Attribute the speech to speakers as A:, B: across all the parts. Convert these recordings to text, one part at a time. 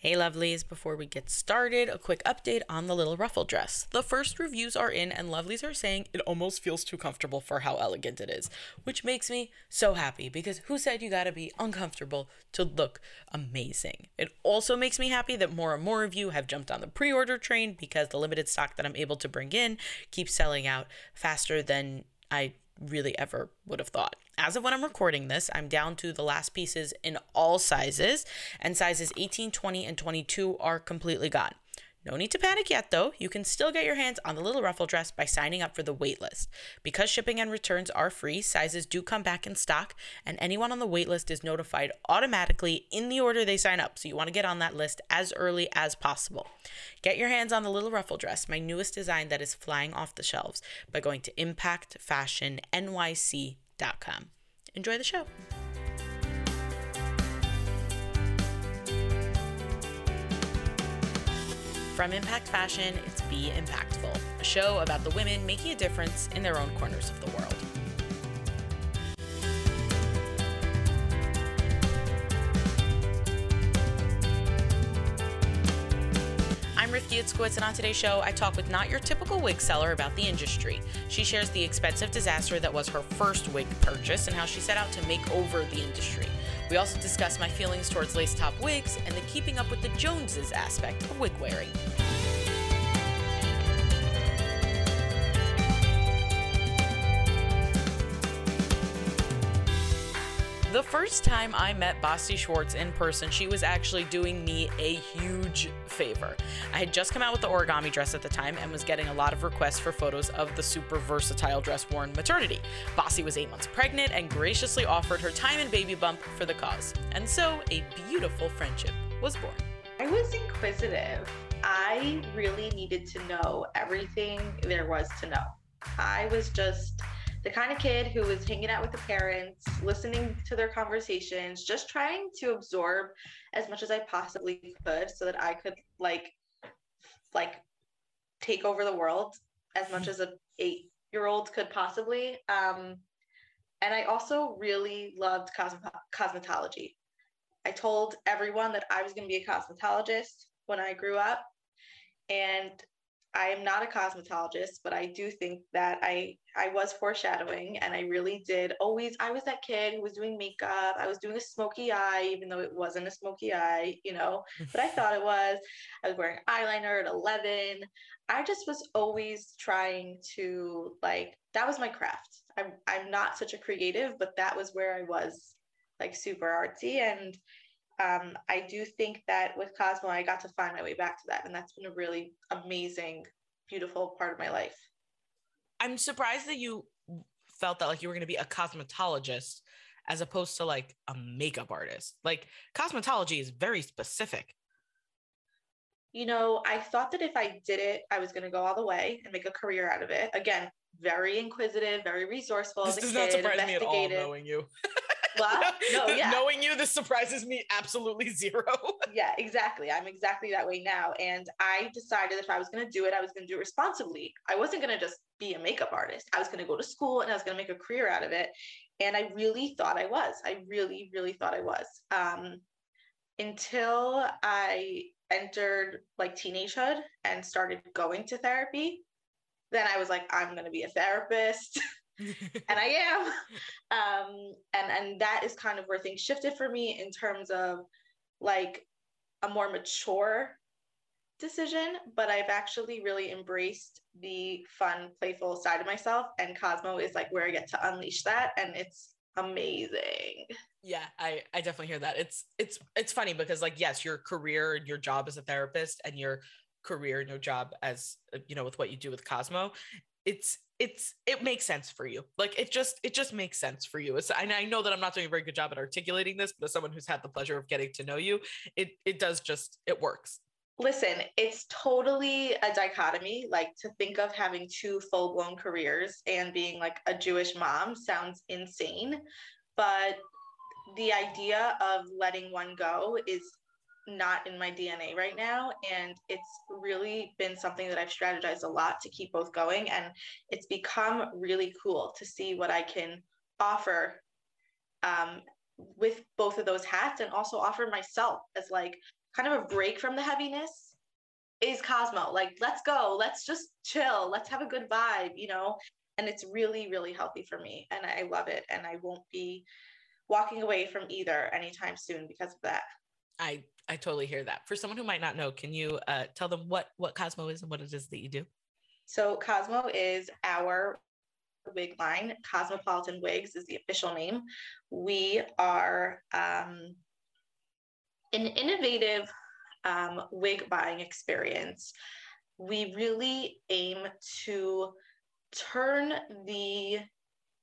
A: Hey lovelies, before we get started, a quick update on the little ruffle dress. The first reviews are in, and lovelies are saying it almost feels too comfortable for how elegant it is, which makes me so happy because who said you gotta be uncomfortable to look amazing? It also makes me happy that more and more of you have jumped on the pre order train because the limited stock that I'm able to bring in keeps selling out faster than I really ever would have thought. As of when I'm recording this, I'm down to the last pieces in all sizes, and sizes 18, 20, and 22 are completely gone. No need to panic yet, though. You can still get your hands on the little ruffle dress by signing up for the waitlist. Because shipping and returns are free, sizes do come back in stock, and anyone on the waitlist is notified automatically in the order they sign up. So you want to get on that list as early as possible. Get your hands on the little ruffle dress, my newest design that is flying off the shelves, by going to impactfashionnyc.com. Enjoy the show. From Impact Fashion, it's Be Impactful, a show about the women making a difference in their own corners of the world. I'm Rifki Itzkowitz, and on today's show, I talk with not your typical wig seller about the industry. She shares the expensive disaster that was her first wig purchase and how she set out to make over the industry. We also discuss my feelings towards lace top wigs and the keeping up with the Joneses aspect of wig wearing. The first time I met Basti Schwartz in person, she was actually doing me a huge favor. I had just come out with the origami dress at the time and was getting a lot of requests for photos of the super versatile dress worn maternity. Basti was eight months pregnant and graciously offered her time and baby bump for the cause. And so a beautiful friendship was born.
B: I was inquisitive. I really needed to know everything there was to know. I was just the kind of kid who was hanging out with the parents, listening to their conversations, just trying to absorb as much as I possibly could so that I could like like take over the world as much as a 8-year-old could possibly. Um and I also really loved cosmet- cosmetology. I told everyone that I was going to be a cosmetologist when I grew up. And I am not a cosmetologist, but I do think that I I was foreshadowing and I really did always I was that kid who was doing makeup. I was doing a smoky eye even though it wasn't a smoky eye, you know, but I thought it was. I was wearing eyeliner at 11. I just was always trying to like that was my craft. I'm I'm not such a creative, but that was where I was like super artsy and um, I do think that with Cosmo, I got to find my way back to that. And that's been a really amazing, beautiful part of my life.
A: I'm surprised that you felt that like you were going to be a cosmetologist as opposed to like a makeup artist. Like cosmetology is very specific.
B: You know, I thought that if I did it, I was going to go all the way and make a career out of it. Again, very inquisitive, very resourceful.
A: This does kid, not surprise me at all knowing you.
B: What? No, yeah.
A: Knowing you, this surprises me absolutely zero.
B: yeah, exactly. I'm exactly that way now. And I decided if I was going to do it, I was going to do it responsibly. I wasn't going to just be a makeup artist. I was going to go to school and I was going to make a career out of it. And I really thought I was. I really, really thought I was. Um, until I entered like teenagehood and started going to therapy, then I was like, I'm going to be a therapist. and I am. Um, and and that is kind of where things shifted for me in terms of like a more mature decision, but I've actually really embraced the fun, playful side of myself. And Cosmo is like where I get to unleash that. And it's amazing.
A: Yeah, I, I definitely hear that. It's it's it's funny because like yes, your career and your job as a therapist and your career and your job as you know with what you do with Cosmo, it's it's it makes sense for you. Like it just it just makes sense for you. It's, and i know that i'm not doing a very good job at articulating this but as someone who's had the pleasure of getting to know you it it does just it works.
B: Listen it's totally a dichotomy. Like to think of having two full-blown careers and being like a jewish mom sounds insane but the idea of letting one go is not in my DNA right now. And it's really been something that I've strategized a lot to keep both going. And it's become really cool to see what I can offer um, with both of those hats and also offer myself as like kind of a break from the heaviness is Cosmo. Like, let's go, let's just chill, let's have a good vibe, you know? And it's really, really healthy for me. And I love it. And I won't be walking away from either anytime soon because of that.
C: I I totally hear that. For someone who might not know, can you uh, tell them what what Cosmo is and what it is that you do?
B: So Cosmo is our wig line. Cosmopolitan Wigs is the official name. We are um, an innovative um, wig buying experience. We really aim to turn the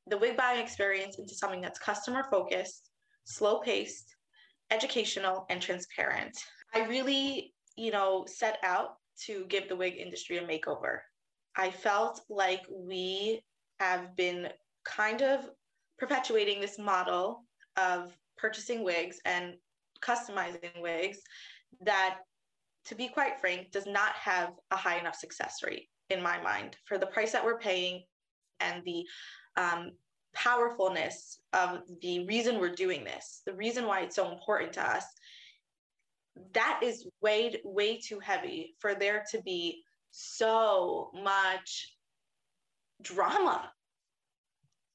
B: the wig buying experience into something that's customer focused, slow paced, educational, and transparent. I really, you know, set out to give the wig industry a makeover. I felt like we have been kind of perpetuating this model of purchasing wigs and customizing wigs that, to be quite frank, does not have a high enough success rate in my mind for the price that we're paying and the um, powerfulness of the reason we're doing this, the reason why it's so important to us. That is way, way too heavy for there to be so much drama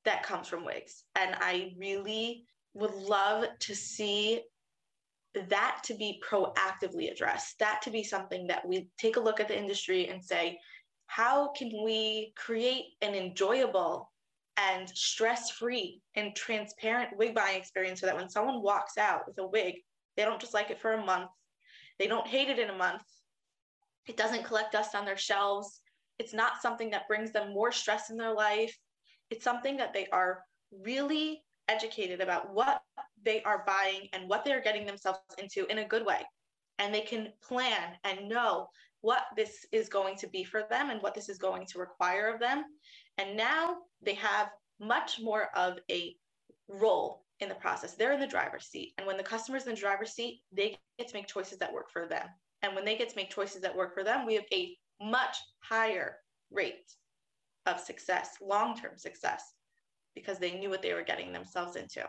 B: that comes from wigs. And I really would love to see that to be proactively addressed, that to be something that we take a look at the industry and say, how can we create an enjoyable and stress free and transparent wig buying experience so that when someone walks out with a wig, they don't just like it for a month, they don't hate it in a month, it doesn't collect dust on their shelves, it's not something that brings them more stress in their life. It's something that they are really educated about what they are buying and what they're getting themselves into in a good way. And they can plan and know what this is going to be for them and what this is going to require of them. And now they have much more of a role in the process. They're in the driver's seat. And when the customer's in the driver's seat, they get to make choices that work for them. And when they get to make choices that work for them, we have a much higher rate of success, long term success, because they knew what they were getting themselves into.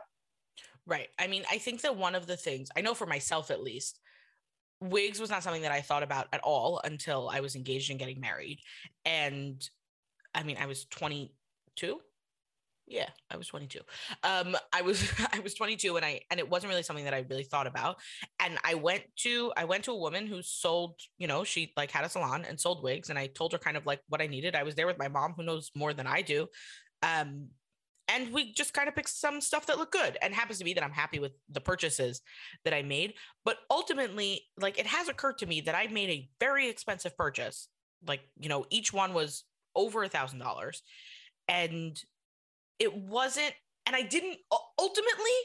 C: Right. I mean, I think that one of the things, I know for myself at least, wigs was not something that I thought about at all until I was engaged in getting married. And I mean, I was 22 yeah i was 22 um i was i was 22 and i and it wasn't really something that i really thought about. And i went to i went to a woman who sold you know she like had a salon and sold wigs and i told her kind of like what i needed. I was there with my mom who knows more than i do. Um and we just kind of picked some stuff that looked good and happens to be that i'm happy with the purchases that i made. But ultimately like it has occurred to me that i made a very expensive purchase. Like you know each one was over a thousand dollars and it wasn't, and I didn't ultimately,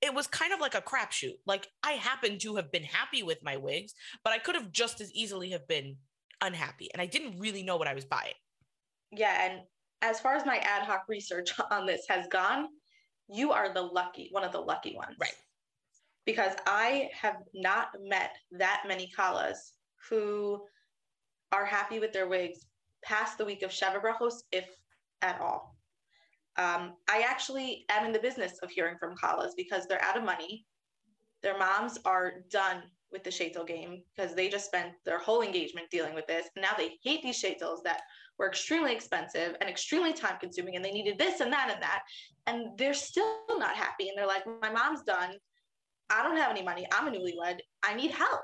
C: it was kind of like a crapshoot. Like I happen to have been happy with my wigs, but I could have just as easily have been unhappy. And I didn't really know what I was buying.
B: Yeah. And as far as my ad hoc research on this has gone, you are the lucky, one of the lucky ones.
C: Right.
B: Because I have not met that many Kalas who are happy with their wigs past the week of Sheva Brachos, if at all. Um, I actually am in the business of hearing from Kalas because they're out of money. Their moms are done with the sheitel game because they just spent their whole engagement dealing with this. And now they hate these sheitels that were extremely expensive and extremely time consuming and they needed this and that and that. And they're still not happy. And they're like, my mom's done. I don't have any money. I'm a newlywed. I need help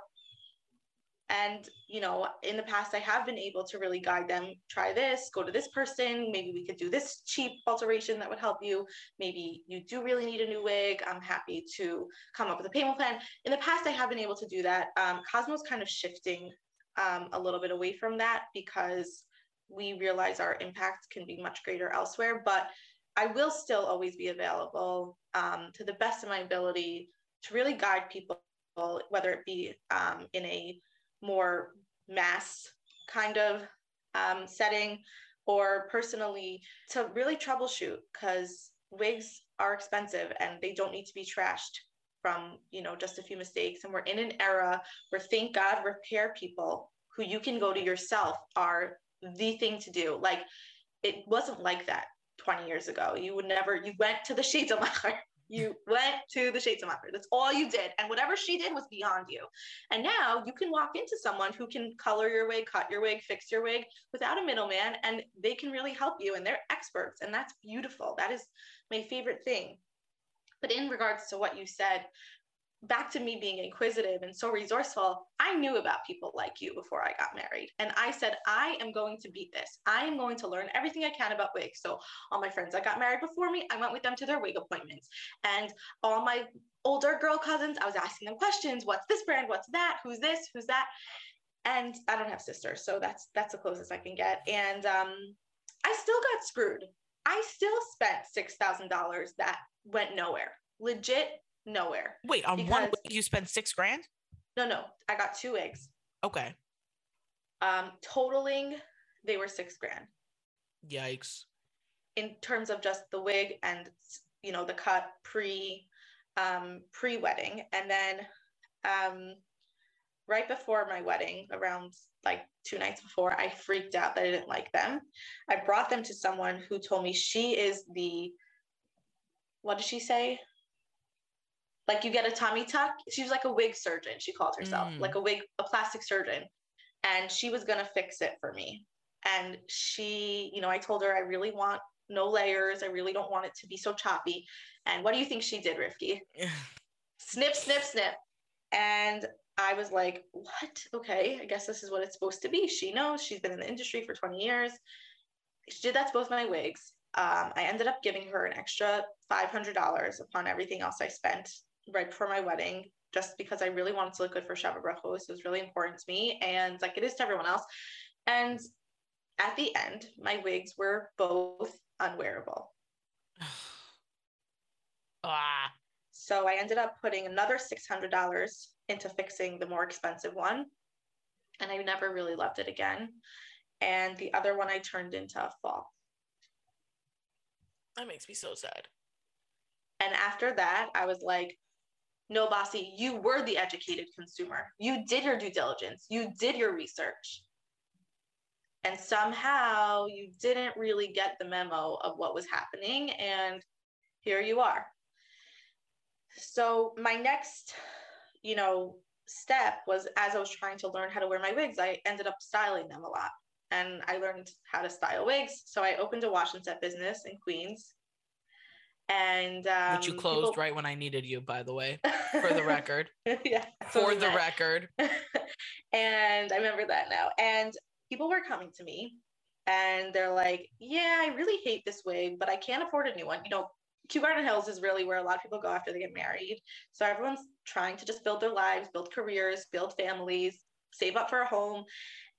B: and you know in the past i have been able to really guide them try this go to this person maybe we could do this cheap alteration that would help you. Maybe you do really need a new wig. I'm happy to come up with a payment plan. In the past i have been able to do that. Um, cosmo's kind of shifting um, a little bit away from that because we realize our impact can be much greater elsewhere. But i will still always be available um, to the best of my ability to really guide people whether it be um, in a more mass kind of um, setting or personally to really troubleshoot because wigs are expensive and they don't need to be trashed from you know just a few mistakes. And we're in an era where thank god repair people who you can go to yourself are the thing to do. Like it wasn't like that 20 years ago. You would never you went to the sheitel You went to the sheitel macher. That's all you did. And whatever she did was beyond you. And now you can walk into someone who can color your wig, cut your wig, fix your wig without a middleman, and they can really help you. And they're experts. And that's beautiful. That is my favorite thing. But in regards to what you said, back to me being inquisitive and so resourceful, I knew about people like you before I got married. And I said, I am going to beat this. I am going to learn everything I can about wigs. So, all my friends that got married before me, I went with them to their wig appointments. And all my older girl cousins, I was asking them questions what's this brand? What's that? Who's this? Who's that? And I don't have sisters. So, that's that's the closest I can get. And um, I still got screwed. I still spent $6,000 that went nowhere. Legit nowhere.
C: Wait, on one wig you spent six grand?
B: No, no, I got two wigs.
C: Okay.
B: Um, totaling, they were six grand.
C: Yikes.
B: In terms of just the wig and you know the cut pre um pre wedding, and then um right before my wedding, around like two nights before, I freaked out that I didn't like them. I brought them to someone who told me she is the what did she say? Like you get a tummy tuck. She was like a wig surgeon, she called herself, mm. like a wig, a plastic surgeon. And she was gonna fix it for me. And she, you know, I told her I really want no layers. I really don't want it to be so choppy. And what do you think she did, Rifki? snip, snip, snip. And I was like, what? Okay, I guess this is what it's supposed to be. She knows she's been in the industry for 20 years. She did that to both my wigs. Um, I ended up giving her an extra $500 upon everything else I spent right before my wedding just because I really wanted to look good for Sheva Brachos. It was really important to me and like it is to everyone else. And at the end, my wigs were both unwearable. ah. So I ended up putting another $600 into fixing the more expensive one. And I never really loved it again. And the other one I turned into a fall.
C: That makes me so sad.
B: And after that, I was like, no, Bossy, you were the educated consumer. You did your due diligence, you did your research. And somehow you didn't really get the memo of what was happening. And here you are. So, my next, you know, step was as I was trying to learn how to wear my wigs, I ended up styling them a lot. And I learned how to style wigs. So, I opened a wash and set business in Queens and um,
C: which you closed people... right when I needed you, by the way, for the record.
B: yeah,
C: for the record.
B: and I remember that now. And people were coming to me, and they're like, "Yeah, I really hate this wig, but I can't afford a new one." You know, Kew Garden Hills is really where a lot of people go after they get married. So everyone's trying to just build their lives, build careers, build families, save up for a home.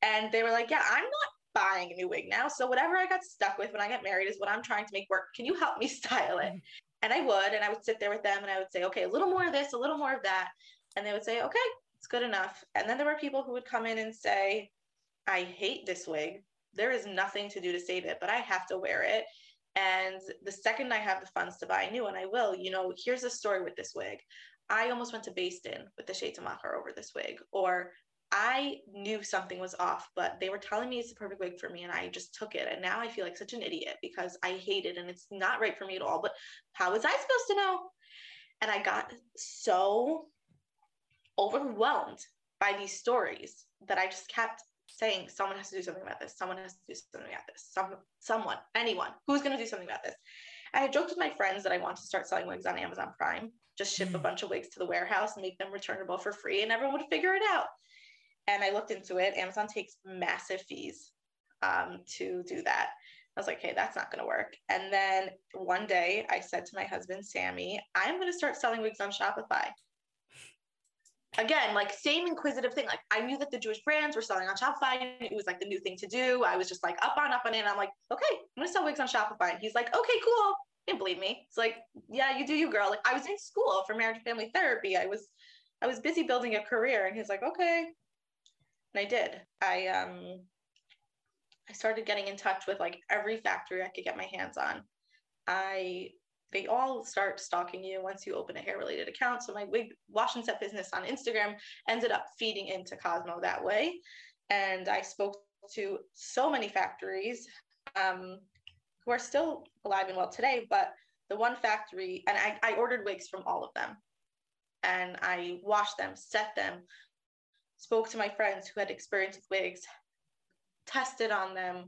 B: And they were like, Yeah, I'm not buying a new wig now. So whatever I got stuck with when I got married is what I'm trying to make work. Can you help me style it? Mm-hmm. And I would, and I would sit there with them and I would say, okay, a little more of this, a little more of that. And they would say, okay, it's good enough. And then there were people who would come in and say, I hate this wig. There is nothing to do to save it, but I have to wear it. And the second I have the funds to buy a new one, I will. You know, here's a story with this wig. I almost went to beis din with the of macher over this wig. Or I knew something was off, but they were telling me it's the perfect wig for me, and I just took it. And now I feel like such an idiot because I hate it and it's not right for me at all. But how was I supposed to know? And I got so overwhelmed by these stories that I just kept saying, someone has to do something about this. Someone has to do something about this. Some, someone, anyone, who's going to do something about this? I had joked with my friends that I want to start selling wigs on Amazon Prime, just ship a mm. bunch of wigs to the warehouse and make them returnable for free, and everyone would figure it out and I looked into it. Amazon takes massive fees um, to do that. I was like, hey, that's not going to work. And then one day I said to my husband, Sammy, I'm going to start selling wigs on Shopify. Again, like same inquisitive thing. Like I knew that the Jewish brands were selling on Shopify. It was like the new thing to do. I was just like up on, up on it. And I'm like, okay, I'm going to sell wigs on Shopify. And he's like, okay, cool. Didn't believe me. It's like, yeah, you do you, girl. Like I was in school for marriage and family therapy. I was, I was busy building a career. And he's like, okay, and I did. I um I started getting in touch with like every factory I could get my hands on. I they all start stalking you once you open a hair related account. So my wig wash and set business on Instagram ended up feeding into Cosmo that way. And I spoke to so many factories um, who are still alive and well today, but the one factory, and I, I ordered wigs from all of them. And I washed them, set them, spoke to my friends who had experience with wigs, tested on them,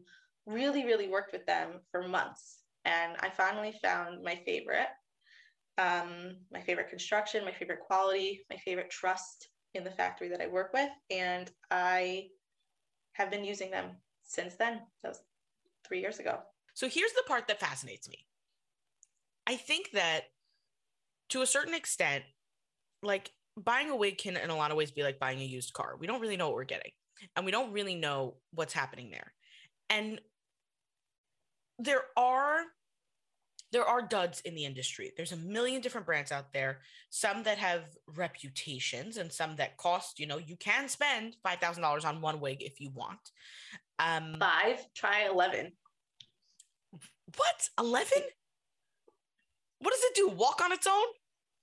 B: really, really worked with them for months. And I finally found my favorite, um, my favorite construction, my favorite quality, my favorite trust in the factory that I work with. And I have been using them since then. That was three years ago.
C: So here's the part that fascinates me. I think that to a certain extent, like buying a wig can in a lot of ways be like buying a used car. We don't really know what we're getting and we don't really know what's happening there. And there are there are duds in the industry. There's a million different brands out there, some that have reputations and some that cost, you know, you can spend $5,000 on one wig if you want.
B: Um, Five, try 11.
C: What? 11? What does it do? Walk on its own?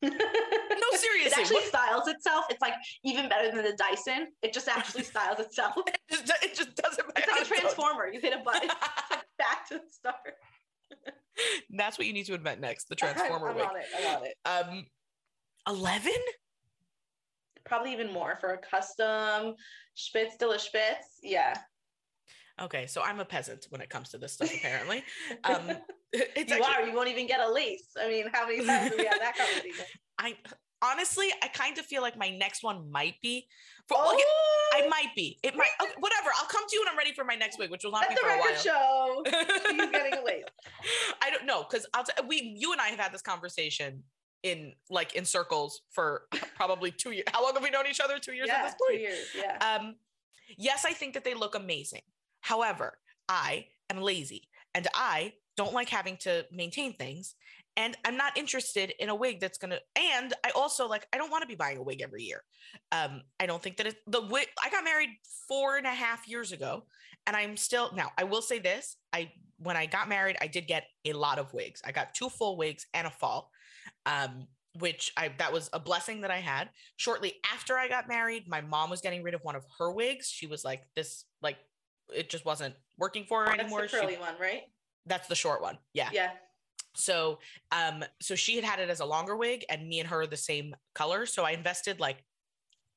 C: No, seriously.
B: It actually what? styles itself. It's like even better than the Dyson. It just actually styles itself.
C: it, just, it just does it.
B: It's like a transformer. You hit a button, back to the start.
C: That's what you need to invent next. The transformer.
B: I'm, I'm it. I'm on
C: it. Um, eleven.
B: Probably even more for a custom Spitz de la Spitz. Yeah.
C: Okay, so I'm a peasant when it comes to this stuff. Apparently, um,
B: it's you actually, are. You won't even get a lease. I mean, how many times have we had that conversation?
C: I honestly, I kind of feel like my next one might be. For, oh! Like, I might be. It might. Okay, whatever. I'll come to you when I'm ready for my next week, which will not
B: Let
C: be for a while.
B: show. He's getting a lease.
C: I don't know because I'll. T- we, you and I have had this conversation in like in circles for probably two years. How long have we known each other? Two years
B: yeah,
C: at this point.
B: Two years. Yeah.
C: Um, yes, I think that they look amazing. However, I am lazy and I don't like having to maintain things. And I'm not interested in a wig that's gonna. And I also like I don't want to be buying a wig every year. Um, I don't think that it, the wig. I got married four and a half years ago, and I'm still now. I will say this: I when I got married, I did get a lot of wigs. I got two full wigs and a fall. Um, which I that was a blessing that I had. Shortly after I got married, my mom was getting rid of one of her wigs. She was like, "This like it just wasn't working for her anymore."
B: That's the curly
C: she,
B: one, right?
C: That's the short one. Yeah.
B: Yeah.
C: So, um, so she had had it as a longer wig, and me and her the same color. So I invested like,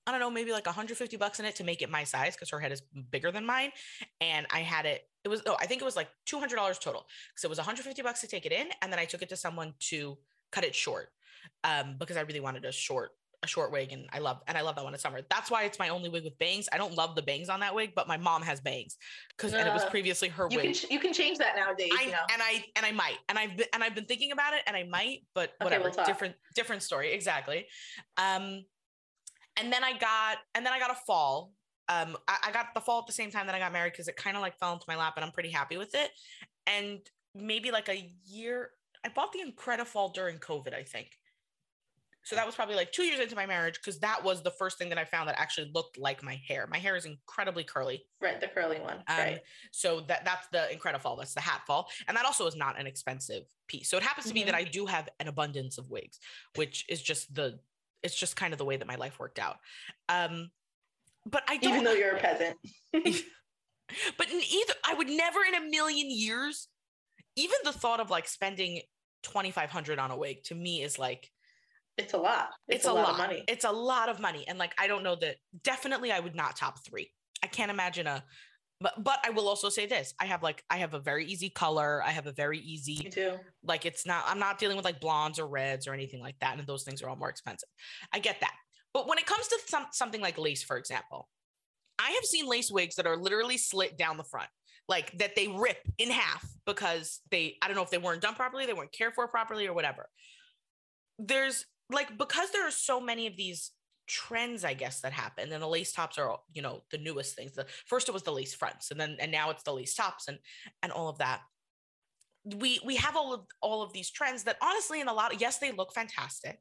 C: I don't know, maybe like 150 bucks in it to make it my size because her head is bigger than mine. And I had it. It was oh, I think it was like $200 total. So it was 150 bucks to take it in, and then I took it to someone to cut it short, um, because I really wanted a short a short wig and I love and I love that one in summer. That's why it's my only wig with bangs. I don't love the bangs on that wig, but my mom has bangs because uh, and it was previously her
B: you
C: wig.
B: Can, you can change that nowadays.
C: I,
B: you know?
C: And I and I might and I've been and I've been thinking about it and I might, but whatever. Okay, we'll different different story exactly. Um, and then I got and then I got a fall. Um, I, I got the fall at the same time that I got married because it kind of like fell into my lap and I'm pretty happy with it. And maybe like a year, I bought the Incredifall during COVID, I think so that was probably like two years into my marriage because that was the first thing that I found that actually looked like my hair. My hair is incredibly curly.
B: Right, the curly one. Um, right.
C: So that that's the Incredifall. That's the hat fall, and that also is not an expensive piece. So it happens to mm-hmm. be that I do have an abundance of wigs, which is just the it's just kind of the way that my life worked out. Um, but I don't.
B: Even though you're a peasant.
C: but in either, I would never in a million years, even the thought of like spending twenty five hundred on a wig to me is like
B: it's a lot.
C: It's, it's a, a, lot, lot of money. It's a lot of money. And like, I don't know that definitely I would not top three. I can't imagine a, but, but I will also say this. I have like, I have a very easy color. I have a very easy,
B: Me too.
C: like, it's not, I'm not dealing with like blondes or reds or anything like that. And those things are all more expensive. I get that. But when it comes to some, something like lace, for example, I have seen lace wigs that are literally slit down the front, like that they rip in half because they, I don't know if they weren't done properly, they weren't cared for properly or whatever. There's like because there are so many of these trends i guess that happen and the lace tops are you know the newest things. The first it was the lace fronts and then and now it's the lace tops and and all of that. We we have all of all of these trends that honestly in a lot of yes they look fantastic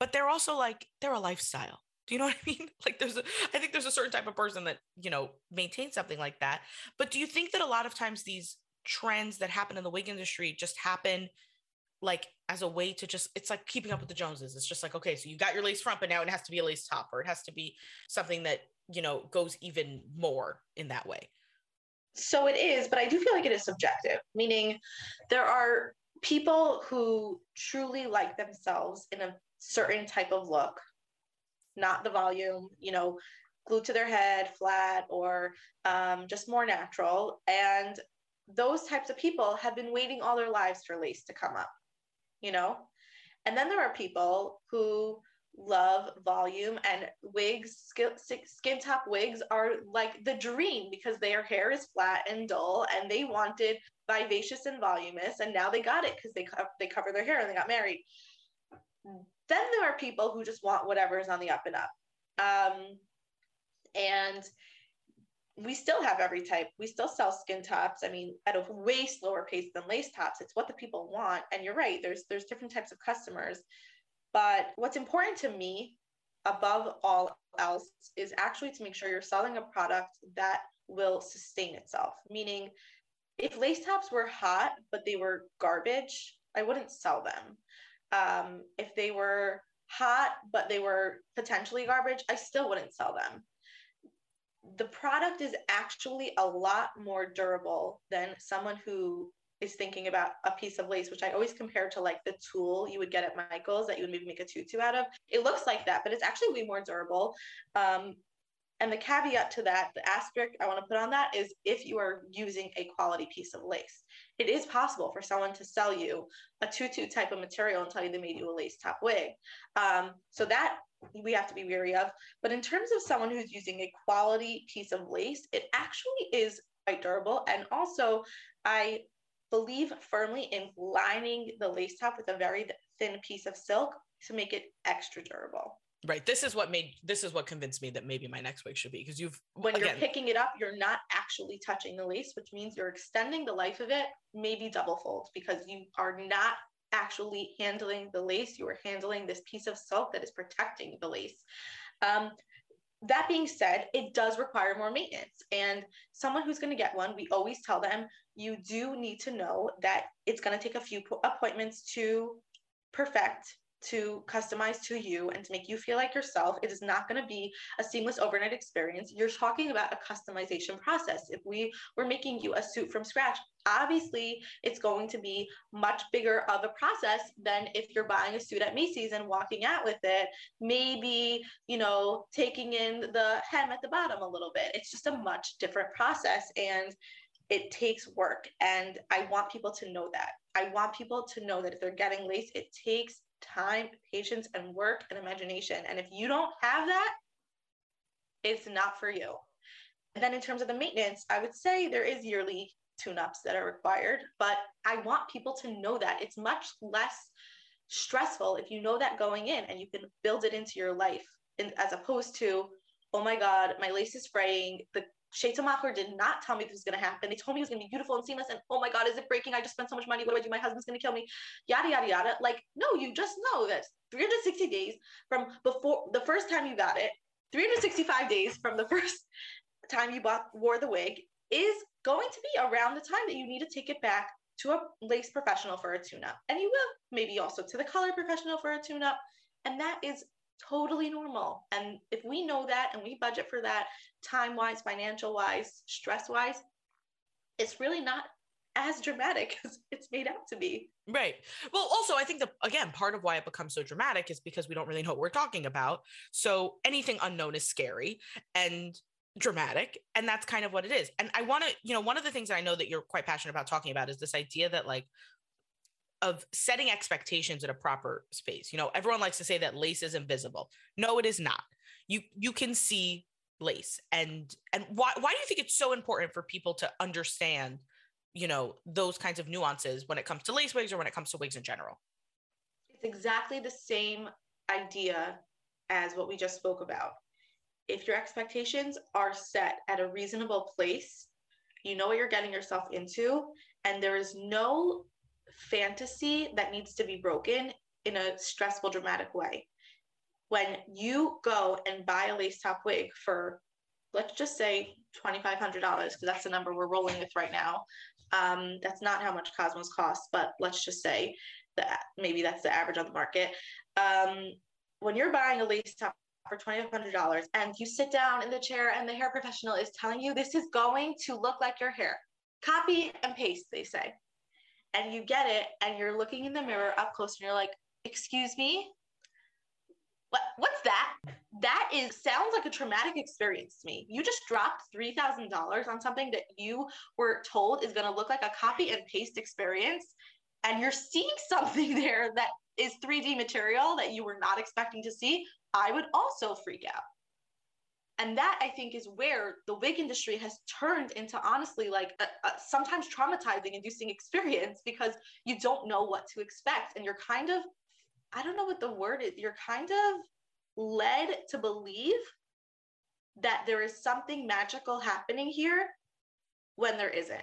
C: but they're also like they're a lifestyle. Do you know what i mean? Like there's a i think there's a certain type of person that you know maintains something like that. But do you think that a lot of times these trends that happen in the wig industry just happen like as a way to just it's like keeping up with the joneses. It's just like okay so you got your lace front but now it has to be a lace top or it has to be something that you know goes even more in that way.
B: So it is but i do feel like it is subjective meaning there are people who truly like themselves in a certain type of look, not the volume, you know, glued to their head, flat, or um, just more natural. And those types of people have been waiting all their lives for lace to come up, you know? And then there are people who love volume and wigs, skin, skin top wigs are like the dream because their hair is flat and dull and they wanted vivacious and voluminous and now they got it because they, they cover their hair and they got married. Then there are people who just want whatever is on the up and up. Um, and we still have every type. We still sell skin tops. I mean, at a way slower pace than lace tops. It's what the people want. And you're right. There's there's different types of customers. But what's important to me above all else is actually to make sure you're selling a product that will sustain itself. Meaning, if lace tops were hot but they were garbage, I wouldn't sell them. Um, if they were hot but they were potentially garbage, I still wouldn't sell them the product is actually a lot more durable than someone who is thinking about a piece of lace, which I always compare to like the tulle you would get at Michael's that you would maybe make a tutu out of. It looks like that, but it's actually way more durable. Um, and the caveat to that, the asterisk I want to put on that is if you are using a quality piece of lace. It is possible for someone to sell you a tutu type of material and tell you they made you a lace top wig. Um, so that we have to be wary of. But in terms of someone who's using a quality piece of lace, it actually is quite durable. And also, I believe firmly in lining the lace top with a very thin piece of silk to make it extra durable.
C: Right. This is what made this is what convinced me that maybe my next wig should be because you've
B: when again, you're picking it up, you're not actually touching the lace, which means you're extending the life of it, maybe double fold, because you are not actually handling the lace, you are handling this piece of silk that is protecting the lace. Um, that being said, it does require more maintenance. And someone who's going to get one, we always tell them you do need to know that it's going to take a few appointments to perfect to customize to you and to make you feel like yourself. It is not going to be a seamless overnight experience. You're talking about a customization process. If we were making you a suit from scratch, obviously it's going to be much bigger of a process than if you're buying a suit at Macy's and walking out with it, maybe, you know, taking in the hem at the bottom a little bit. It's just a much different process. And it takes work. And I want people to know that. I want people to know that if they're getting lace, it takes time, patience, and work and imagination. And if you don't have that, it's not for you. And then in terms of the maintenance, I would say there is yearly tune-ups that are required, but I want people to know that it's much less stressful if you know that going in and you can build it into your life as opposed to, oh my God, my lace is fraying, the Macher did not tell me this was going to happen. They told me it was going to be beautiful and seamless. And oh my God, is it breaking? I just spent so much money. What do I do? My husband's going to kill me. Yada, yada, yada. Like, no, you just know that 360 days from before the first time you got it, 365 days from the first time you bought wore the wig is going to be around the time that you need to take it back to a lace professional for a tune up. And you will maybe also to the color professional for a tune up. And that is totally normal. And if we know that and we budget for that time wise, financial wise, stress wise, it's really not as dramatic as it's made out to be.
C: Right. Well, also, I think that, again, part of why it becomes so dramatic is because we don't really know what we're talking about. So anything unknown is scary and dramatic. And that's kind of what it is. And I want to, you know, one of the things that I know that you're quite passionate about talking about is this idea that, like, of setting expectations in a proper space. You know, everyone likes to say that lace is invisible. No, it is not. You you can see lace. And and why why do you think it's so important for people to understand, you know, those kinds of nuances when it comes to lace wigs or when it comes to wigs in general?
B: It's exactly the same idea as what we just spoke about. If your expectations are set at a reasonable place, you know what you're getting yourself into, and there is no fantasy that needs to be broken in a stressful, dramatic way. When you go and buy a lace top wig for, let's just say $2,500, because that's the number we're rolling with right now. Um, that's not how much Cosmos costs, but let's just say that maybe that's the average on the market. Um, when you're buying a lace top for $2,500 and you sit down in the chair and the hair professional is telling you this is going to look like your hair, copy and paste, they say and you get it and you're looking in the mirror up close and you're like, excuse me? What what's that? That is sounds like a traumatic experience to me. You just dropped three thousand dollars on something that you were told is gonna look like a copy and paste experience, and you're seeing something there that is 3D material that you were not expecting to see. I would also freak out. And that I think is where the wig industry has turned into honestly like a, a sometimes traumatizing inducing experience because you don't know what to expect and you're kind of I don't know what the word is. You're kind of led to believe that there is something magical happening here when there isn't.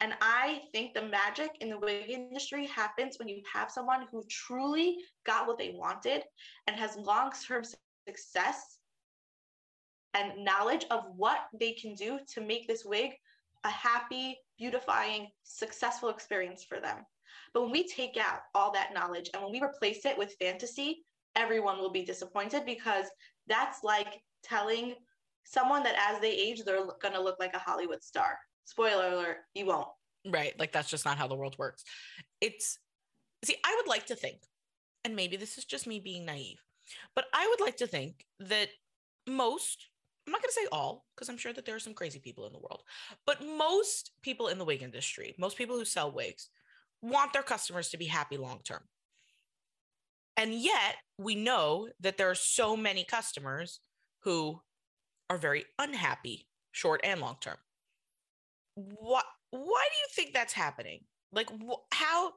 B: And I think the magic in the wig industry happens when you have someone who truly got what they wanted and has long term success and knowledge of what they can do to make this wig a happy, beautifying, successful experience for them. But when we take out all that knowledge and when we replace it with fantasy, everyone will be disappointed because that's like telling someone that as they age, they're going to look like a Hollywood star. Spoiler alert, you won't.
C: Right. Like that's just not how the world works. It's, see, I would like to think, and maybe this is just me being naive, but I would like to think that most I'm not going to say all, because I'm sure that there are some crazy people in the world, but most people in the wig industry, most people who sell wigs, want their customers to be happy long term. And yet, we know that there are so many customers who are very unhappy short and long term. What why do you think that's happening? Like wh- how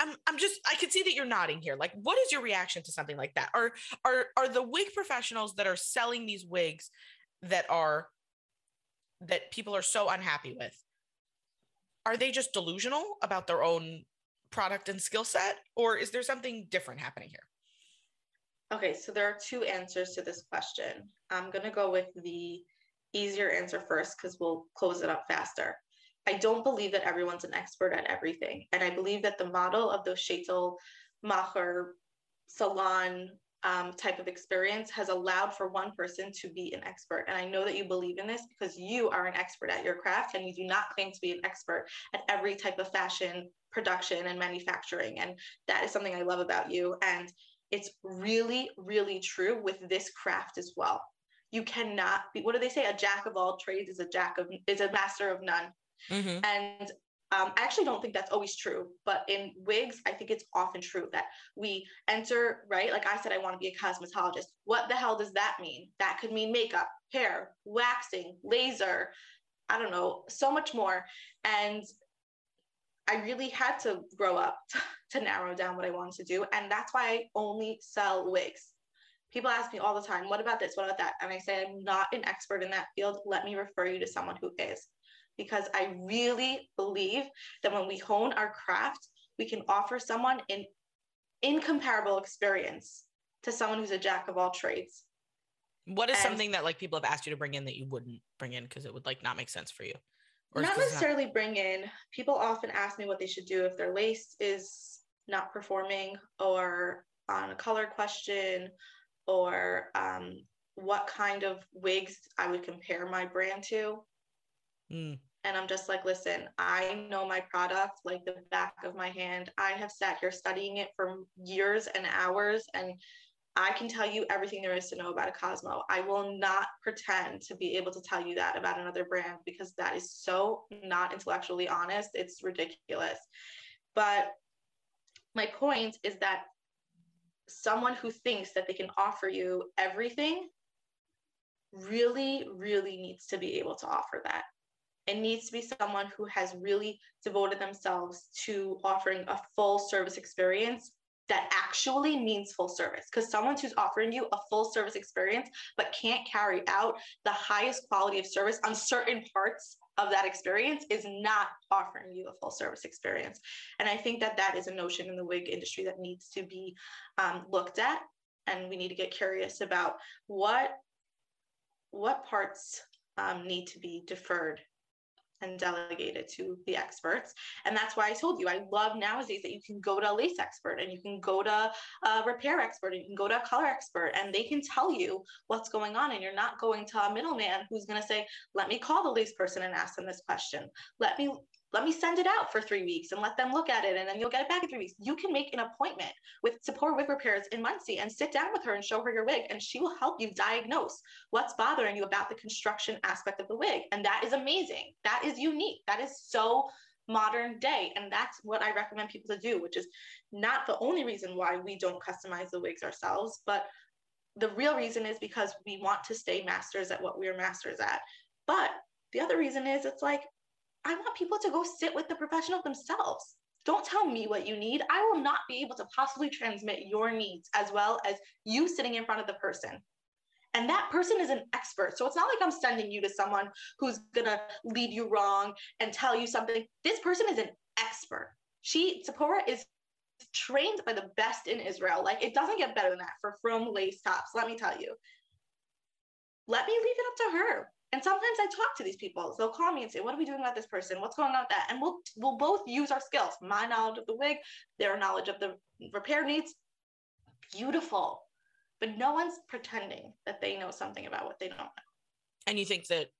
C: I'm I'm just I can see that you're nodding here. Like what is your reaction to something like that? Are are are the wig professionals that are selling these wigs that are that people are so unhappy with? Are they just delusional about their own product and skill set or is there something different happening here?
B: Okay, so there are two answers to this question. I'm going to go with the easier answer first because we'll close it up faster. I don't believe that everyone's an expert at everything. And I believe that the model of the Sheitel Macher salon um, type of experience has allowed for one person to be an expert. And I know that you believe in this because you are an expert at your craft and you do not claim to be an expert at every type of fashion production and manufacturing. And that is something I love about you. And it's really, really true with this craft as well. You cannot be, what do they say? A jack of all trades is a jack of, is a master of none. Mm-hmm. And um, I actually don't think that's always true, but in wigs, I think it's often true that we enter, right? Like I said, I want to be a cosmetologist. What the hell does that mean? That could mean makeup, hair, waxing, laser, I don't know, so much more. And I really had to grow up to narrow down what I wanted to do. And that's why I only sell wigs. People ask me all the time, what about this? What about that? And I say, I'm not an expert in that field. Let me refer you to someone who is because I really believe that when we hone our craft, we can offer someone an incomparable experience to someone who's a jack of all trades.
C: What is and something that like people have asked you to bring in that you wouldn't bring in because it would like not make sense for you?
B: Or not necessarily not- bring in. People often ask me what they should do if their lace is not performing or on a color question or um, what kind of wigs I would compare my brand to. Mm. And I'm just like, listen, I know my product like the back of my hand. I have sat here studying it for years and hours, and I can tell you everything there is to know about a Cosmo. I will not pretend to be able to tell you that about another brand because that is so not intellectually honest. It's ridiculous. But my point is that someone who thinks that they can offer you everything really, really needs to be able to offer that it needs to be someone who has really devoted themselves to offering a full service experience that actually means full service. Because someone who's offering you a full service experience but can't carry out the highest quality of service on certain parts of that experience is not offering you a full service experience. And i think that that is a notion in the wig industry that needs to be um, looked at. And we need to get curious about what what parts um, need to be deferred and delegate it to the experts. And that's why I told you I love nowadays that you can go to a lace expert and you can go to a repair expert and you can go to a color expert and they can tell you what's going on. And you're not going to a middleman who's going to say, let me call the lace person and ask them this question. Let me let me send it out for three weeks and let them look at it and then you'll get it back in three weeks. You can make an appointment with Support Wig Repairs in Monsey and sit down with her and show her your wig and she will help you diagnose what's bothering you about the construction aspect of the wig. And that is amazing. That is unique. That is so modern day. And that's what I recommend people to do, which is not the only reason why we don't customize the wigs ourselves, but the real reason is because we want to stay masters at what we are masters at. But the other reason is it's like I want people to go sit with the professional themselves. Don't tell me what you need. I will not be able to possibly transmit your needs as well as you sitting in front of the person. And that person is an expert. So it's not like I'm sending you to someone who's going to lead you wrong and tell you something. This person is an expert. She, Sephora, is trained by the best in Israel. Like it doesn't get better than that for from lace tops, let me tell you. Let me leave it up to her. And sometimes I talk to these people. They'll call me and say, "What are we doing about this person? What's going on with that?" And we'll we'll both use our skills, my knowledge of the wig, their knowledge of the repair needs. Beautiful, but no one's pretending that they know something about what they don't know.
C: And you think that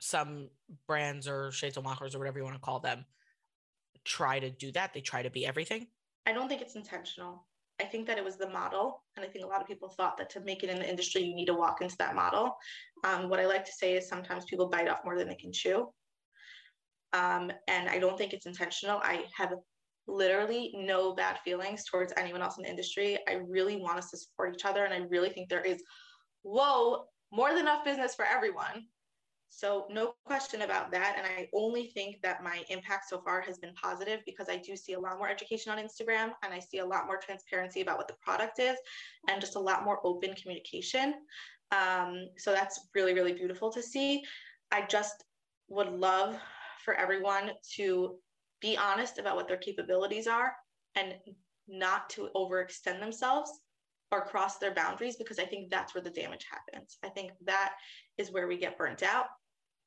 C: some brands or shades of or whatever you want to call them try to do that? They try to be everything.
B: I don't think it's intentional. I think that it was the model. And I think a lot of people thought that to make it in the industry, you need to walk into that model. Um, what I like to say is sometimes people bite off more than they can chew. Um, and I don't think it's intentional. I have literally no bad feelings towards anyone else in the industry. I really want us to support each other. And I really think there is, whoa, more than enough business for everyone. So, no question about that. And I only think that my impact so far has been positive because I do see a lot more education on Instagram and I see a lot more transparency about what the product is and just a lot more open communication. Um, so, that's really, really beautiful to see. I just would love for everyone to be honest about what their capabilities are and not to overextend themselves or cross their boundaries because I think that's where the damage happens. I think that is where we get burnt out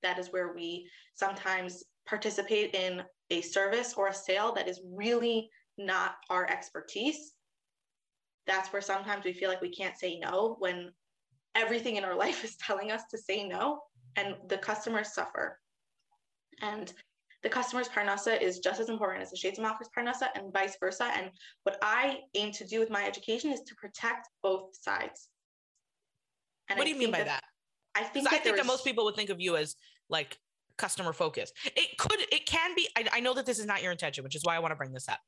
B: that is where we sometimes participate in a service or a sale that is really not our expertise. That's where sometimes we feel like we can't say no when everything in our life is telling us to say no, and the customers suffer. And the customer's parnasa is just as important as the sheitel macher's parnasa and vice versa. And what I aim to do with my education is to protect both sides.
C: And what do you mean by that? I think I think that most people would think of you as like customer focused. It could, it can be. I, I, know that this is not your intention, which is why I want to bring this up.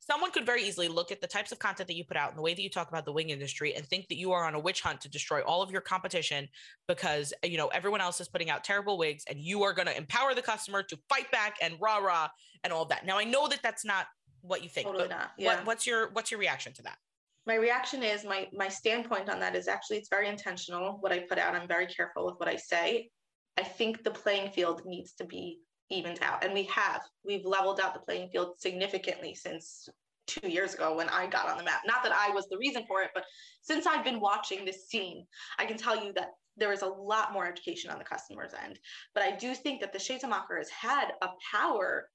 C: Someone could very easily look at the types of content that you put out and the way that you talk about the wing industry and think that you are on a witch hunt to destroy all of your competition because you know everyone else is putting out terrible wigs and you are going to empower the customer to fight back and rah rah and all of that. Now I know that that's not what you think. Totally not. Yeah. What, what's your what's your reaction to that?
B: My reaction is my my standpoint on that is actually it's very intentional what i put out. I'm very careful with what i say. I think the playing field needs to be evened out and we have. We've leveled out the playing field significantly since two years ago when i got on the map. Not that i was the reason for it but since i've been watching this scene i can tell you that there is a lot more education on the customer's end. But i do think that the Sheitel Macher has had a power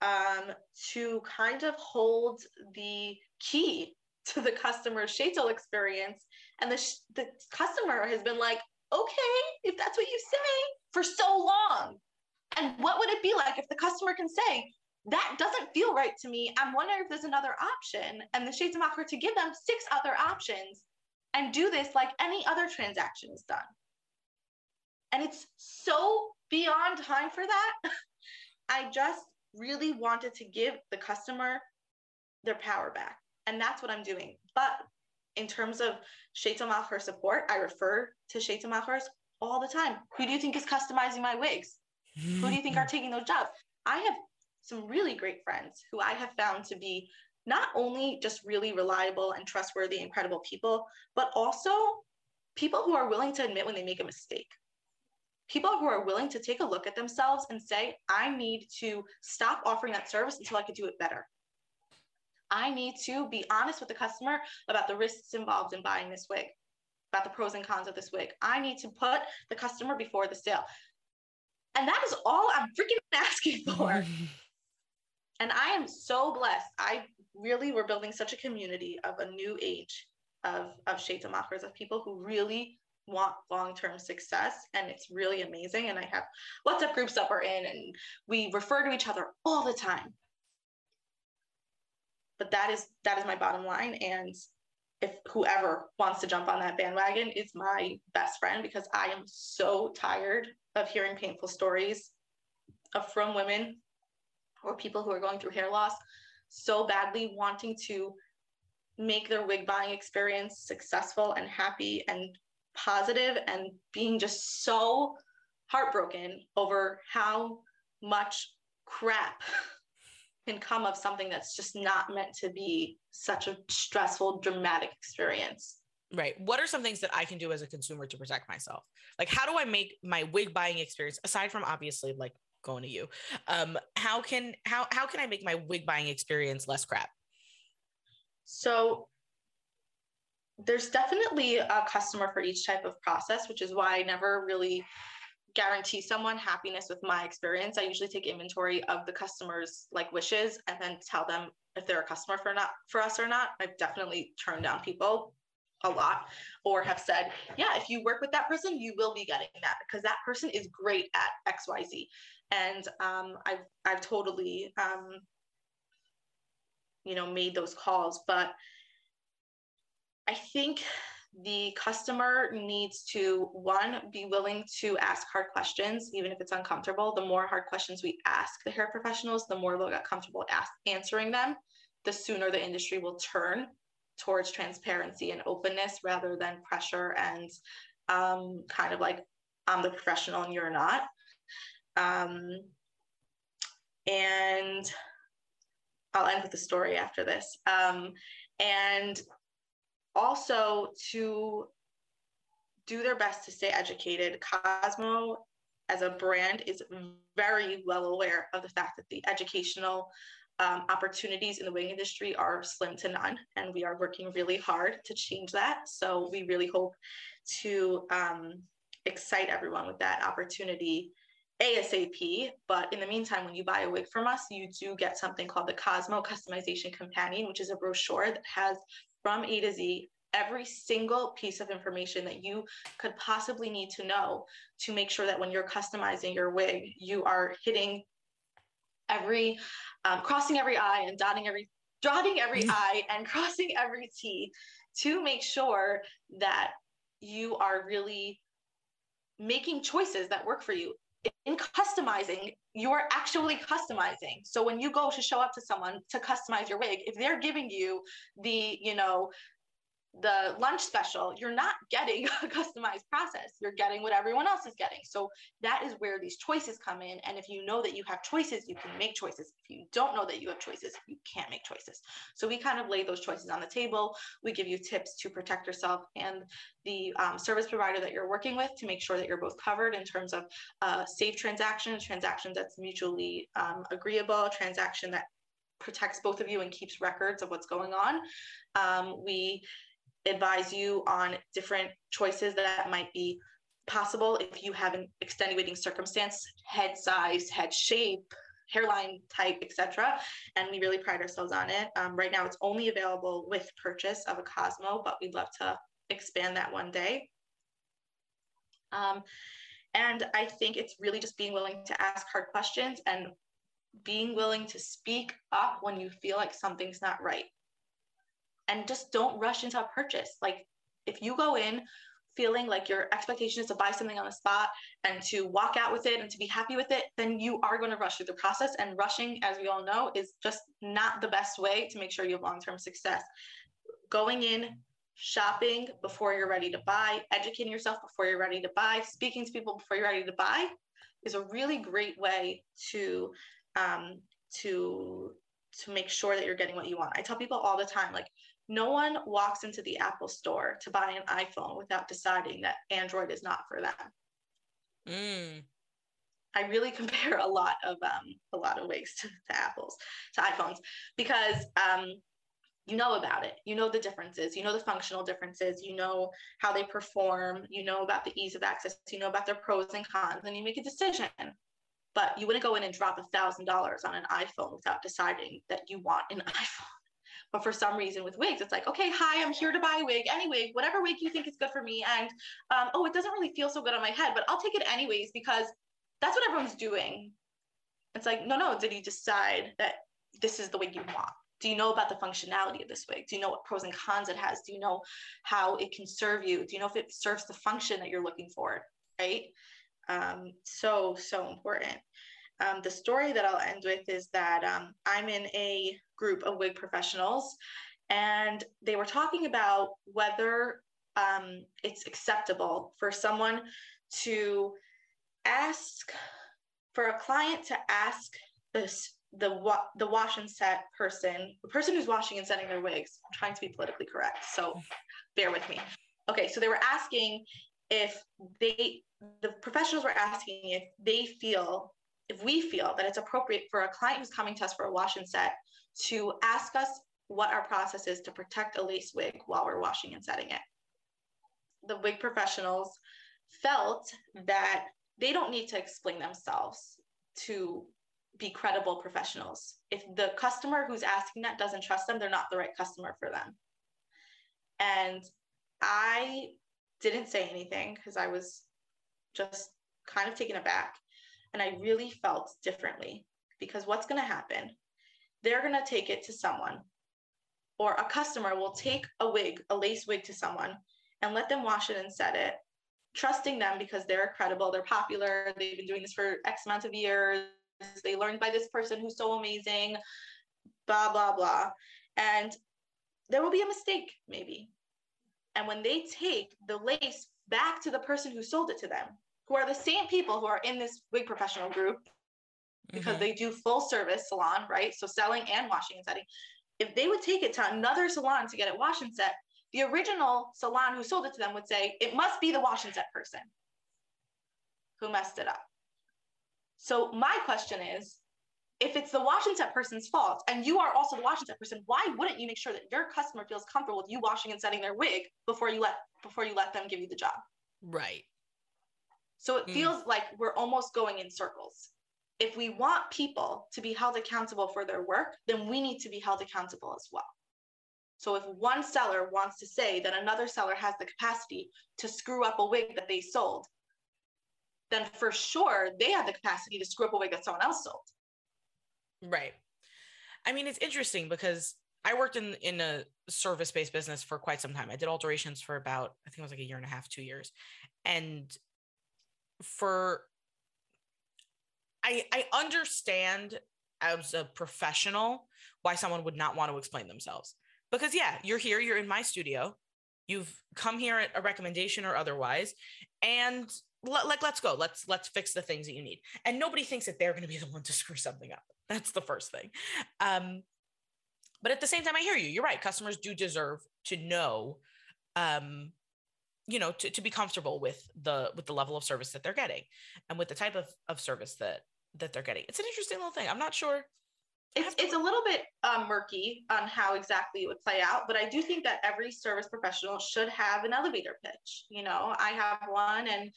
B: um, to kind of hold the key to the customer's sheitel experience and the, sh- the customer has been like okay if that's what you say for so long. And what would it be like if the customer can say that doesn't feel right to me. I'm wondering if there's another option. And the shades offer to give them six other options and do this like any other transaction is done. And it's so beyond time for that. I just really wanted to give the customer their power back and that's what I'm doing. But in terms of Sheitel support, I refer to Sheitel all the time. Who do you think is customizing my wigs? Who do you think are taking those jobs? I have some really great friends who I have found to be not only just really reliable and trustworthy, incredible people, but also people who are willing to admit when they make a mistake. People who are willing to take a look at themselves and say, I need to stop offering that service until I can do it better. I need to be honest with the customer about the risks involved in buying this wig, about the pros and cons of this wig. I need to put the customer before the sale. And that is all I'm freaking asking for. and I am so blessed. I really, we're building such a community of a new age of, of Sheitel Machers, of people who really want long-term success and it's really amazing and i have lots of groups that we're in and we refer to each other all the time but that is that is my bottom line. And if whoever wants to jump on that bandwagon is my best friend because i am so tired of hearing painful stories of from women or people who are going through hair loss so badly wanting to make their wig buying experience successful and happy and positive and being just so heartbroken over how much crap can come of something that's just not meant to be such a stressful dramatic experience
C: Right. What are some things that I can do as a consumer to protect myself? Like, how do I make my wig buying experience, aside from obviously like going to you, um, how can how how can I make my wig buying experience less crap?
B: So there's definitely a customer for each type of process, which is why I never really guarantee someone happiness with my experience. I usually take inventory of the customer's like wishes and then tell them if they're a customer for not for us or not. I've definitely turned down people a lot or have said, yeah, if you work with that person, you will be getting that because that person is great at XYZ. And um, I've I've totally um, you know made those calls, but I think the customer needs to one be willing to ask hard questions even if it's uncomfortable. The more hard questions we ask the hair professionals the more they'll get comfortable ask, answering them. The sooner the industry will turn towards transparency and openness rather than pressure and um, kind of like i'm the professional and you're not. Um, and i'll end with a story after this. Um, and also to do their best to stay educated. Cosmo as a brand is very well aware of the fact that the educational um, opportunities in the wing industry are slim to none, and we are working really hard to change that. So we really hope to um, excite everyone with that opportunity ASAP. But in the meantime, when you buy a wig from us, you do get something called the Cosmo Customization Companion, which is a brochure that has from A to Z every single piece of information that you could possibly need to know to make sure that when you're customizing your wig, you are hitting every, um, crossing every I and dotting every, dotting every I and crossing every T to make sure that you are really making choices that work for you in customizing, you're actually customizing. So when you go to show up to someone to customize your wig, if they're giving you the, you know, the lunch special, you're not getting a customized process. You're getting what everyone else is getting. So that is where these choices come in. And if you know that you have choices, you can make choices. If you don't know that you have choices, you can't make choices. So we kind of lay those choices on the table. We give you tips to protect yourself and the um, service provider that you're working with to make sure that you're both covered in terms of uh, safe transactions, transaction that's mutually um, agreeable, transaction that protects both of you and keeps records of what's going on. Um, we advise you on different choices that might be possible if you have an extenuating circumstance, head size, head shape, hairline type, etc. And we really pride ourselves on it. Um, right now, it's only available with purchase of a Cosmo, but we'd love to expand that one day. Um, and I think it's really just being willing to ask hard questions and being willing to speak up when you feel like something's not right and just don't rush into a purchase. Like if you go in feeling like your expectation is to buy something on the spot and to walk out with it and to be happy with it, then you are going to rush through the process. And rushing, as we all know, is just not the best way to make sure you have long term success. Going in, shopping before you're ready to buy, educating yourself before you're ready to buy, speaking to people before you're ready to buy is a really great way to um, to to make sure that you're getting what you want. I tell people all the time, like no one walks into the Apple store to buy an iPhone without deciding that Android is not for them. Mm. I really compare a lot of um, a lot of wigs to, to Apples, to iPhones, because um, you know about it. You know the differences. You know the functional differences. You know how they perform. You know about the ease of access. You know about their pros and cons, and you make a decision. But you wouldn't go in and drop a thousand dollars on an iPhone without deciding that you want an iPhone But for some reason with wigs, it's like, okay, hi, I'm here to buy a wig, any wig, whatever wig you think is good for me. And um, oh, it doesn't really feel so good on my head, but I'll take it anyways because that's what everyone's doing. It's like, no, no, did you decide that this is the wig you want? Do you know about the functionality of this wig? Do you know what pros and cons it has? Do you know how it can serve you? Do you know if it serves the function that you're looking for? Right? Um, so, so important. Um, the story that I'll end with is that um, I'm in a group of wig professionals, and they were talking about whether um, it's acceptable for someone to ask, for a client to ask this the the wash and set person, the person who's washing and setting their wigs. I'm trying to be politically correct, so bear with me. Okay, so they were asking if they, the professionals were asking if they feel if we feel that it's appropriate for a client who's coming to us for a wash and set to ask us what our process is to protect a lace wig while we're washing and setting it. The wig professionals felt that they don't need to explain themselves to be credible professionals. If the customer who's asking that doesn't trust them, they're not the right customer for them. And I didn't say anything because I was just kind of taken aback. And I really felt differently because what's going to happen? They're going to take it to someone, or a customer will take a wig, a lace wig to someone, and let them wash it and set it, trusting them because they're credible, they're popular, they've been doing this for X amount of years, they learned by this person who's so amazing, blah, blah, blah. And there will be a mistake, maybe. And when they take the lace back to the person who sold it to them, who are the same people who are in this wig professional group because mm-hmm. they do full service salon, right? So selling and washing and setting. If they would take it to another salon to get it wash and set, the original salon who sold it to them would say, it must be the wash and set person who messed it up. So my question is, if it's the wash and set person's fault and you are also the wash and set person, why wouldn't you make sure that your customer feels comfortable with you washing and setting their wig before you let before you let them give you the job?
C: Right.
B: So it mm. feels like we're almost going in circles. If we want people to be held accountable for their work, then we need to be held accountable as well. So if one seller wants to say that another seller has the capacity to screw up a wig that they sold, then for sure they have the capacity to screw up a wig that someone else sold.
C: Right. I mean, it's interesting because I worked in in a service based business for quite some time. I did alterations for about I think it was like a year and a half, two years, and for I I understand as a professional why someone would not want to explain themselves. Because yeah, you're here, you're in my studio, you've come here at a recommendation or otherwise, and like let's go. Let's let's fix the things that you need. And nobody thinks that they're going to be the one to screw something up. That's the first thing. Um but at the same time i hear you. You're right. Customers do deserve to know um you know to, to be comfortable with the with the level of service that they're getting and with the type of, of service that that they're getting it's an interesting little thing i'm not sure
B: it's, it's a little bit um, murky on how exactly it would play out, but I do think that every service professional should have an elevator pitch. You know, I have one, and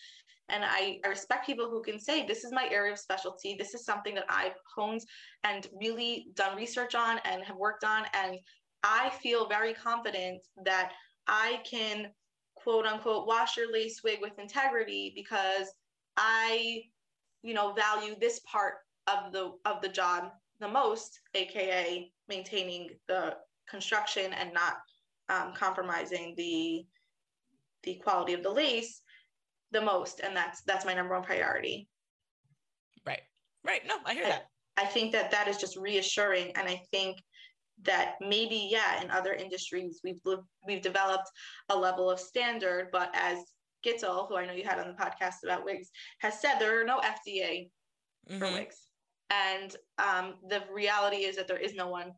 B: and I, I respect people who can say this is my area of specialty. This is something that I've honed and really done research on and have worked on, and I feel very confident that I can quote unquote wash your lace wig with integrity because I, you know, value this part of the of the job the most, aka maintaining the construction and not um, compromising the the quality of the lace the most, and that's that's my number one priority.
C: Right, right. No, I hear I, that.
B: I think that that is just reassuring, and I think that maybe yeah, in other industries we've we've developed a level of standard, but as Gittel, who I know you had on the podcast about wigs, has said there are no FDA mm-hmm. for wigs. And um, the reality is that there is no one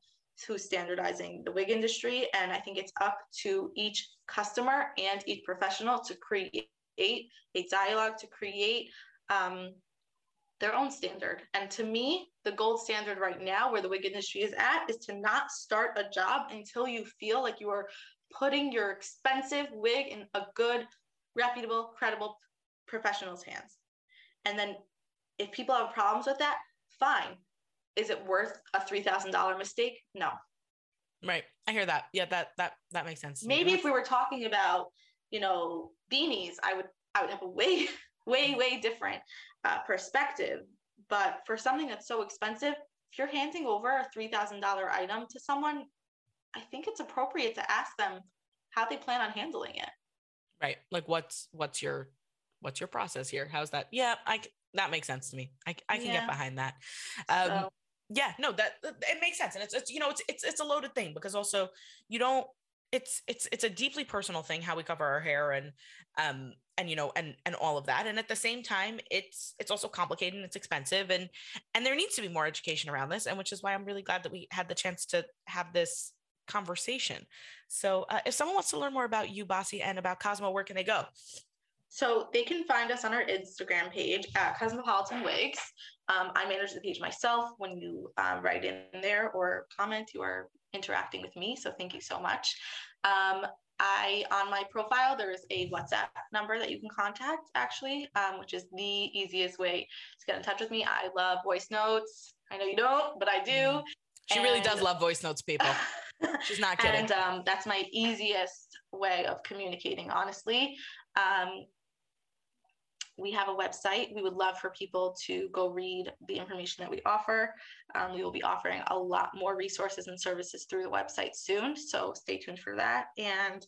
B: who's standardizing the wig industry. And I think it's up to each customer and each professional to create a dialogue, to create um, their own standard. And to me, the gold standard right now, where the wig industry is at, is to not start a job until you feel like you are putting your expensive wig in a good, reputable, credible professional's hands. And then if people have problems with that, fine. Is it worth a $3,000 mistake? No.
C: Right. I hear that. Yeah, that that that makes sense.
B: Maybe if we were talking about, you know, beanies, I would I would have a way way way different uh, perspective. But for something that's so expensive, if you're handing over a three thousand dollar item to someone, I think it's appropriate to ask them how they plan on handling it.
C: Right. Like what's what's your what's your process here? How's that? Yeah, I that makes sense to me. I I can yeah. get behind that. Um so, yeah, no, that it makes sense. And it's it's you know, it's it's it's a loaded thing because also you don't it's it's it's a deeply personal thing how we cover our hair and um and you know and and all of that. And at the same time it's it's also complicated and it's expensive and and there needs to be more education around this and which is why i'm really glad that we had the chance to have this conversation. So uh, if someone wants to learn more about you bossy and about cosmo where can they go?
B: So they can find us on our instagram page at cosmopolitan wigs. Um, i manage the page myself when you um, write in there or comment you are interacting with me so thank you so much um, I on my profile there is a WhatsApp number that you can contact actually, um, which is the easiest way to get in touch with me. I love voice notes. I know you don't, but I do. Mm-hmm.
C: She and, really does love voice notes, people. She's not kidding.
B: And um, that's my easiest way of communicating, honestly. Um, we have a website. We would love for people to go read the information that we offer. Um, we will be offering a lot more resources and services through the website soon. So stay tuned for that. And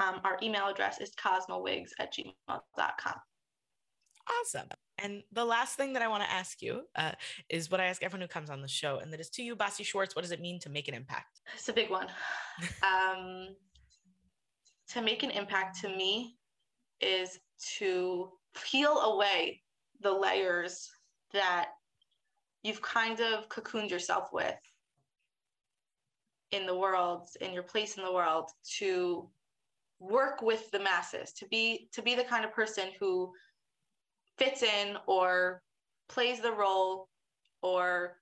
B: um, our email address is cosmowigs at gmail.com.
C: Awesome. And the last thing that I want to ask you uh, is what I ask everyone who comes on the show, and that is to you, Bossy Schwartz, what does it mean to make an impact?
B: It's a big one. um, to make an impact to me is to peel away the layers that you've kind of cocooned yourself with in the world in your place in the world to work with the masses to be to be the kind of person who fits in or plays the role or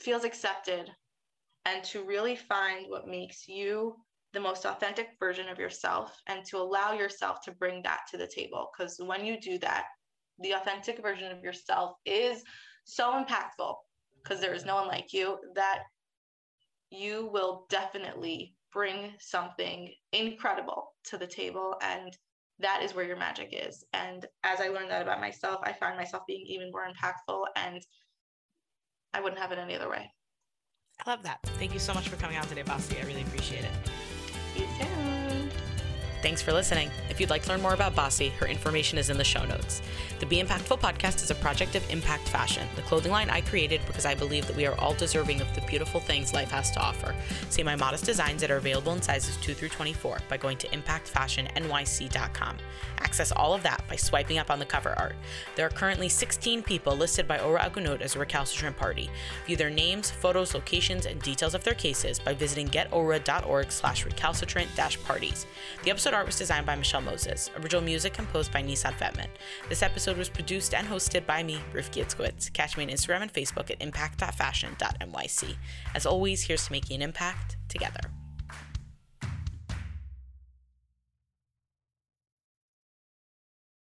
B: feels accepted and to really find what makes you the most authentic version of yourself and to allow yourself to bring that to the table. Because when you do that, the authentic version of yourself is so impactful because there is no one like you that you will definitely bring something incredible to the table. And that is where your magic is. And as I learned that about myself, I find myself being even more impactful and I wouldn't have it any other way.
C: I love that. Thank you so much for coming out today, Bossy. I really appreciate it
B: you soon.
C: Thanks for listening. If you'd like to learn more about Bossy, her information is in the show notes. The Be Impactful podcast is a project of Impact Fashion, the clothing line I created because I believe that we are all deserving of the beautiful things life has to offer. See my modest designs that are available in sizes 2 through 24 by going to impactfashionnyc.com. Access all of that by swiping up on the cover art. There are currently 16 people listed by Ora Agunot as a recalcitrant party. View their names, photos, locations, and details of their cases by visiting getora.org slash recalcitrant parties. The episode art was designed by Michelle Moses. Original music composed by Nissan Fetman. This episode was produced and hosted by me, Rifki Itzkowitz. Catch me on Instagram and Facebook at impact.fashion.nyc. As always, here's to making an impact together.